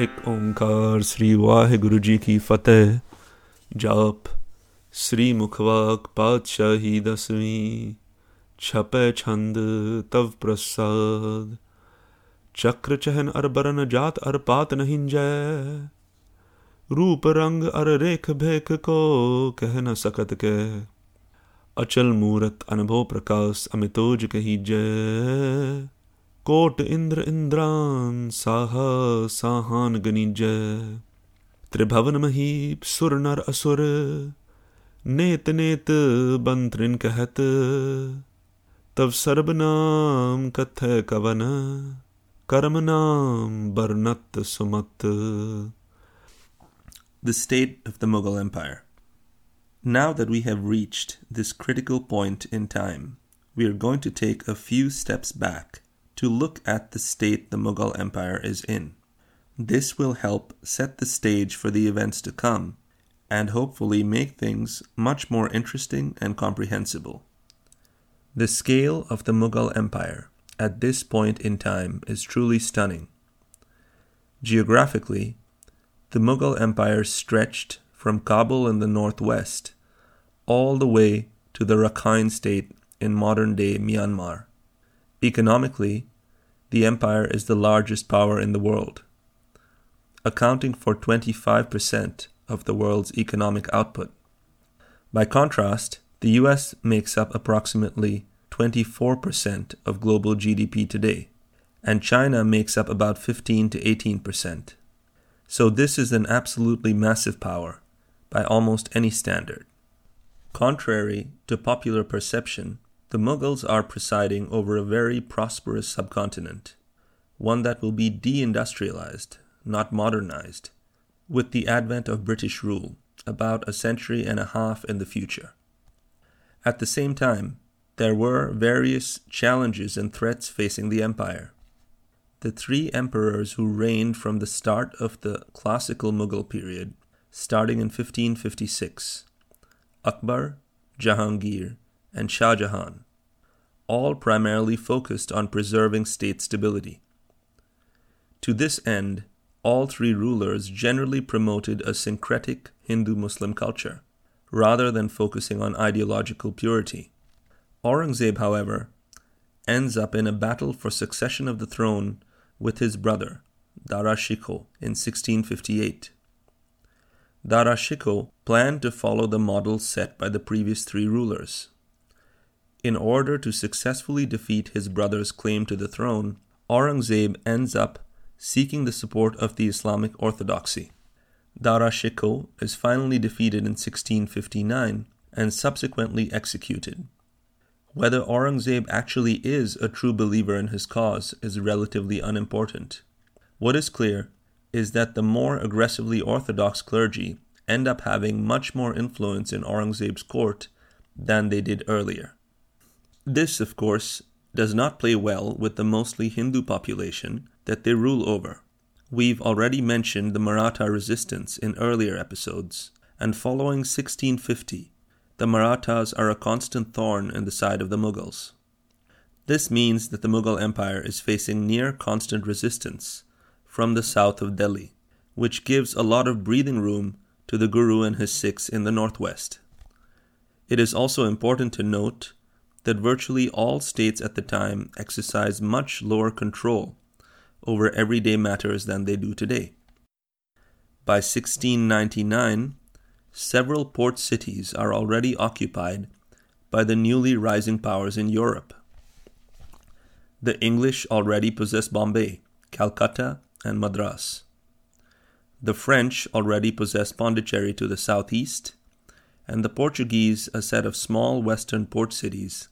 एक ओंकार श्री वाहिगुरु जी की फतेह। जाप श्री मुखवाक पातशाही दसवीं। छपे छंद तव प्रसाद। चक्र चहन अर बरन जात अर पात नहीं जय। रूप रंग अर रेख भेख को कह न सकत के। अचल मूरत अनुभव प्रकाश अमितोज कही जय। कोट इंद्र इंद्रान साह साहान गणिज त्रिभवन महीप सुर नर असुर। नेत नेत बंत्रिन कहत। तब सर्ब नाम कथ कवन। कर्म नाम बरनत सुमत। The state of the Mughal empire now that we have reached this critical point in time we are going to take a few steps back to look at the state the Mughal Empire is in. This will help set the stage for the events to come and hopefully make things much more interesting and comprehensible. The scale of the Mughal Empire at this point in time is truly stunning. Geographically, the Mughal Empire stretched from Kabul in the northwest all the way to the Rakhine state in modern day Myanmar. Economically, the empire is the largest power in the world, accounting for 25% of the world's economic output. By contrast, the US makes up approximately 24% of global GDP today, and China makes up about 15 to 18%. So this is an absolutely massive power by almost any standard. Contrary to popular perception, the Mughals are presiding over a very prosperous subcontinent, one that will be deindustrialized, not modernized, with the advent of British rule about a century and a half in the future. At the same time, there were various challenges and threats facing the empire the three emperors who reigned from the start of the classical Mughal period, starting in 1556 Akbar, Jahangir, and Shah Jahan, all primarily focused on preserving state stability. To this end, all three rulers generally promoted a syncretic Hindu Muslim culture, rather than focusing on ideological purity. Aurangzeb, however, ends up in a battle for succession of the throne with his brother, Dara Shikoh, in 1658. Dara Shikoh planned to follow the model set by the previous three rulers. In order to successfully defeat his brother's claim to the throne, Aurangzeb ends up seeking the support of the Islamic orthodoxy. Dara Shikoh is finally defeated in 1659 and subsequently executed. Whether Aurangzeb actually is a true believer in his cause is relatively unimportant. What is clear is that the more aggressively orthodox clergy end up having much more influence in Aurangzeb's court than they did earlier. This, of course, does not play well with the mostly Hindu population that they rule over. We've already mentioned the Maratha resistance in earlier episodes, and following 1650, the Marathas are a constant thorn in the side of the Mughals. This means that the Mughal Empire is facing near constant resistance from the south of Delhi, which gives a lot of breathing room to the Guru and his Sikhs in the northwest. It is also important to note that virtually all states at the time exercised much lower control over everyday matters than they do today. By 1699, several port cities are already occupied by the newly rising powers in Europe. The English already possess Bombay, Calcutta, and Madras. The French already possess Pondicherry to the southeast, and the Portuguese a set of small western port cities,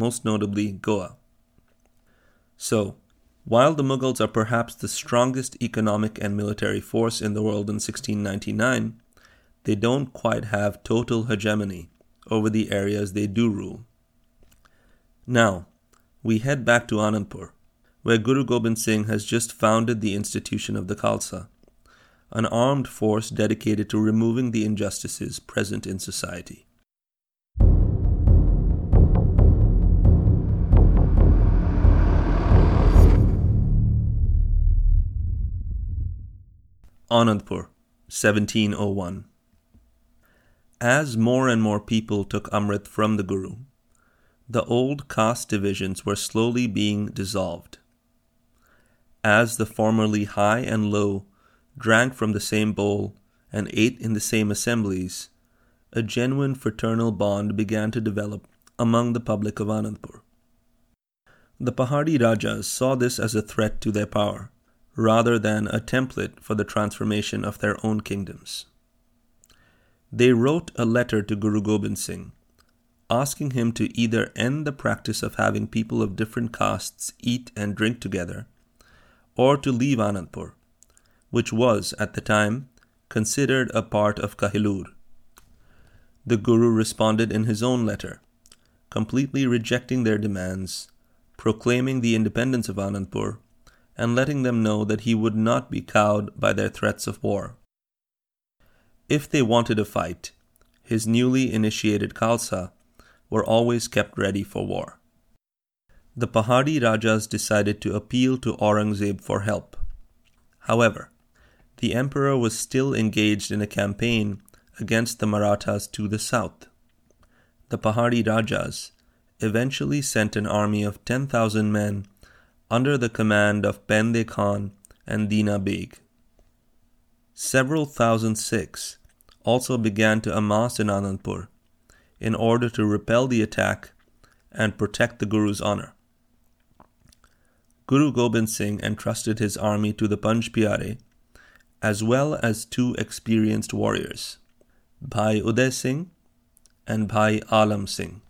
most notably Goa. So, while the Mughals are perhaps the strongest economic and military force in the world in 1699, they don't quite have total hegemony over the areas they do rule. Now, we head back to Anandpur, where Guru Gobind Singh has just founded the institution of the Khalsa, an armed force dedicated to removing the injustices present in society. Anandpur, 1701. As more and more people took Amrit from the Guru, the old caste divisions were slowly being dissolved. As the formerly high and low drank from the same bowl and ate in the same assemblies, a genuine fraternal bond began to develop among the public of Anandpur. The Pahari Rajas saw this as a threat to their power, rather than a template for the transformation of their own kingdoms. They wrote a letter to Guru Gobind Singh, asking him to either end the practice of having people of different castes eat and drink together, or to leave Anandpur, which was, at the time, considered a part of Kahilur. The Guru responded in his own letter, completely rejecting their demands, proclaiming the independence of Anandpur, and letting them know that he would not be cowed by their threats of war. If they wanted a fight, his newly initiated Khalsa were always kept ready for war. The Pahari Rajas decided to appeal to Aurangzeb for help. However, the emperor was still engaged in a campaign against the Marathas to the south. The Pahari Rajas eventually sent an army of 10,000 men under the command of Pende Khan and Dina Beg. Several thousand Sikhs also began to amass in Anandpur in order to repel the attack and protect the Guru's honor. Guru Gobind Singh entrusted his army to the Panj Pyare, as well as two experienced warriors, Bhai Uday Singh and Bhai Alam Singh.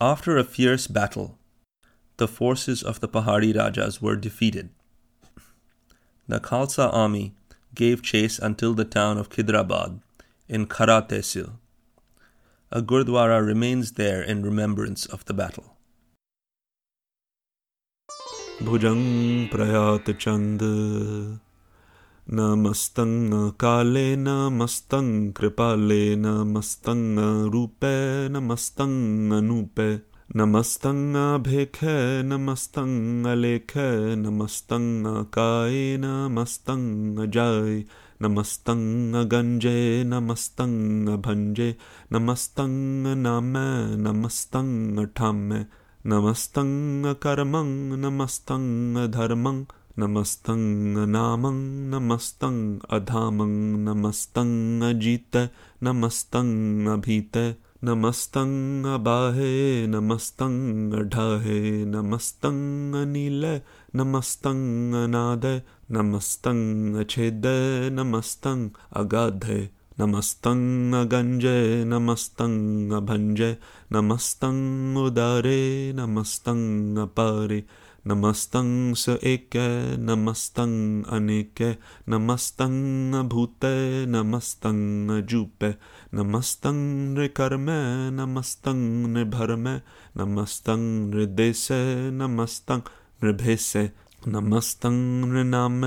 After a fierce battle, the forces of the Pahari Rajas were defeated. The Khalsa army gave chase until the town of Khidrabad in Khara. A Gurdwara remains there in remembrance of the battle. Bhujang Prayat Chand Namastang Kale Namastang Kripale Namastang Rupe Namastang Anupe नमस्तङ्गाभिख नमस्तङ्गलेख नमस्तंग नमस्तङ्गजाय नमस्तंग नमस्तङ्गभञ्जे नमस्तङ्गनाम नमस्तङ्गठाम नमस्तंग अधाम नमस्तंग जीत नमस्तंग भीत। नमस्तंग बाहे, नमस्तंग ढहे, नमस्तंग नील, नमस्तंग नादय नमस्तंग छेद, नमस्तंग अगाधय नमस्तंग गंजय नमस्तंग भंजय नमस्तंग उदारे, नमस्तंग पारे। नमस्तं स एक नमस्तं अनेक नमस्तं भूत नमस्तं जूप नमस्तं नृकर्म नमस्तं नृभर्म नमस्तं नृदेश नमस्तं नृभेश नमस्तं नृनाम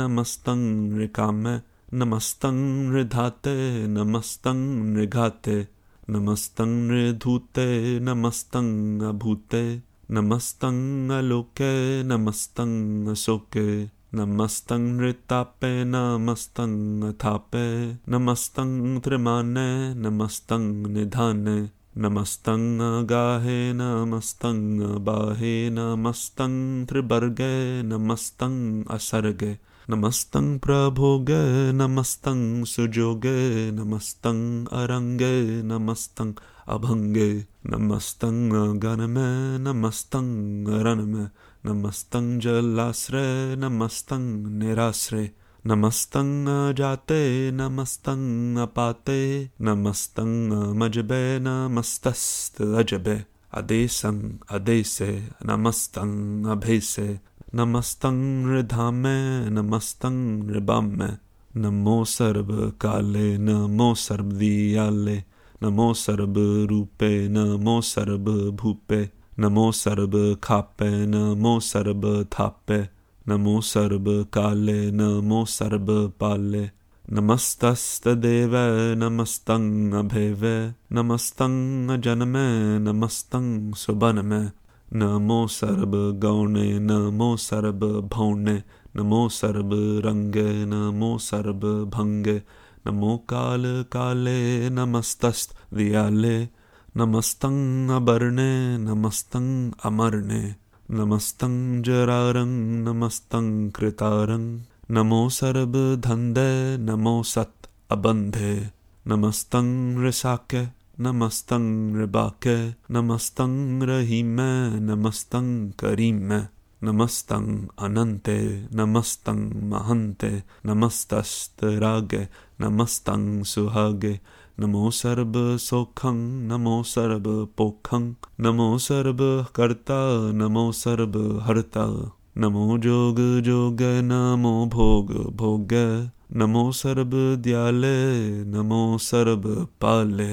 नमस्तं नृकाम नमस्तं नृधाते नमस्तं नृघाते नमस्तं नृधूते नमस्तं अभूत। नमस्तङ्गलोके नमस्तङ्गशोके नमस्तं नृतापे नमस्तं थापे नमस्तं त्रिमाने नमस्तं निधाने नमस्तं गाहे नमस्तं बाहे नमस्तं त्रिवर्गे नमस्तं असर्ग नमस्तं प्रभोगे, नमस्तं सुजोगे, नमस्तं अरङ्गे, नमस्तं अभङ्गे, नमस्तं गणमे, नमस्तं रणमे नमस्तं जलाश्रे नमस्तं निराश्रे नमस्तं जाते नमस्तं अपाते, नमस्तं मजबे नमस्तस्त अजबे, अदेशं अदेसे नमस्तं अभेसे नमस्तंग धाम नमस्तंग हृबामे नमो सर्व काले नमो सर्वदीयाले, नमो सर्व रूपे नमो सर्व भूपे नमो सर्व खापे नमो सर्व थापे नमो सर्व काले नमो सर्व पाले नमस्तस्तदेव नमस्तंग अभेव नमस्तंग जनमे नमस्तंग सुबन सुबनमे नमो सर्व गौणे, नमो सर्व भौणे, नमो सर्वरङ्गे नमो सर्वभङ्गे नमो कालकाले नमस्तस्त्वियाले नमस्तं अवर्णे नमस्तं अमर्णे नमस्तं जरारं नमस्तं कृतारं नमो सर्वधन्दे नमो सत् अबन्धे नमस्तं ऋषाके नमस्तंग रबाक नमस्तंग रहीम नमस्तंग करीम नमस्तंग अनंत नमस्तंग महंते नमस्तस्तराग नमस्तंग सुहागे नमो सर्व सोखं नमो सर्ब पोखं नमो सर्व कर्ता नमो सर्ब हर्ता नमो जोग जोग नमो भोग भोग नमो सर्व दयाले नमो सर्व पाले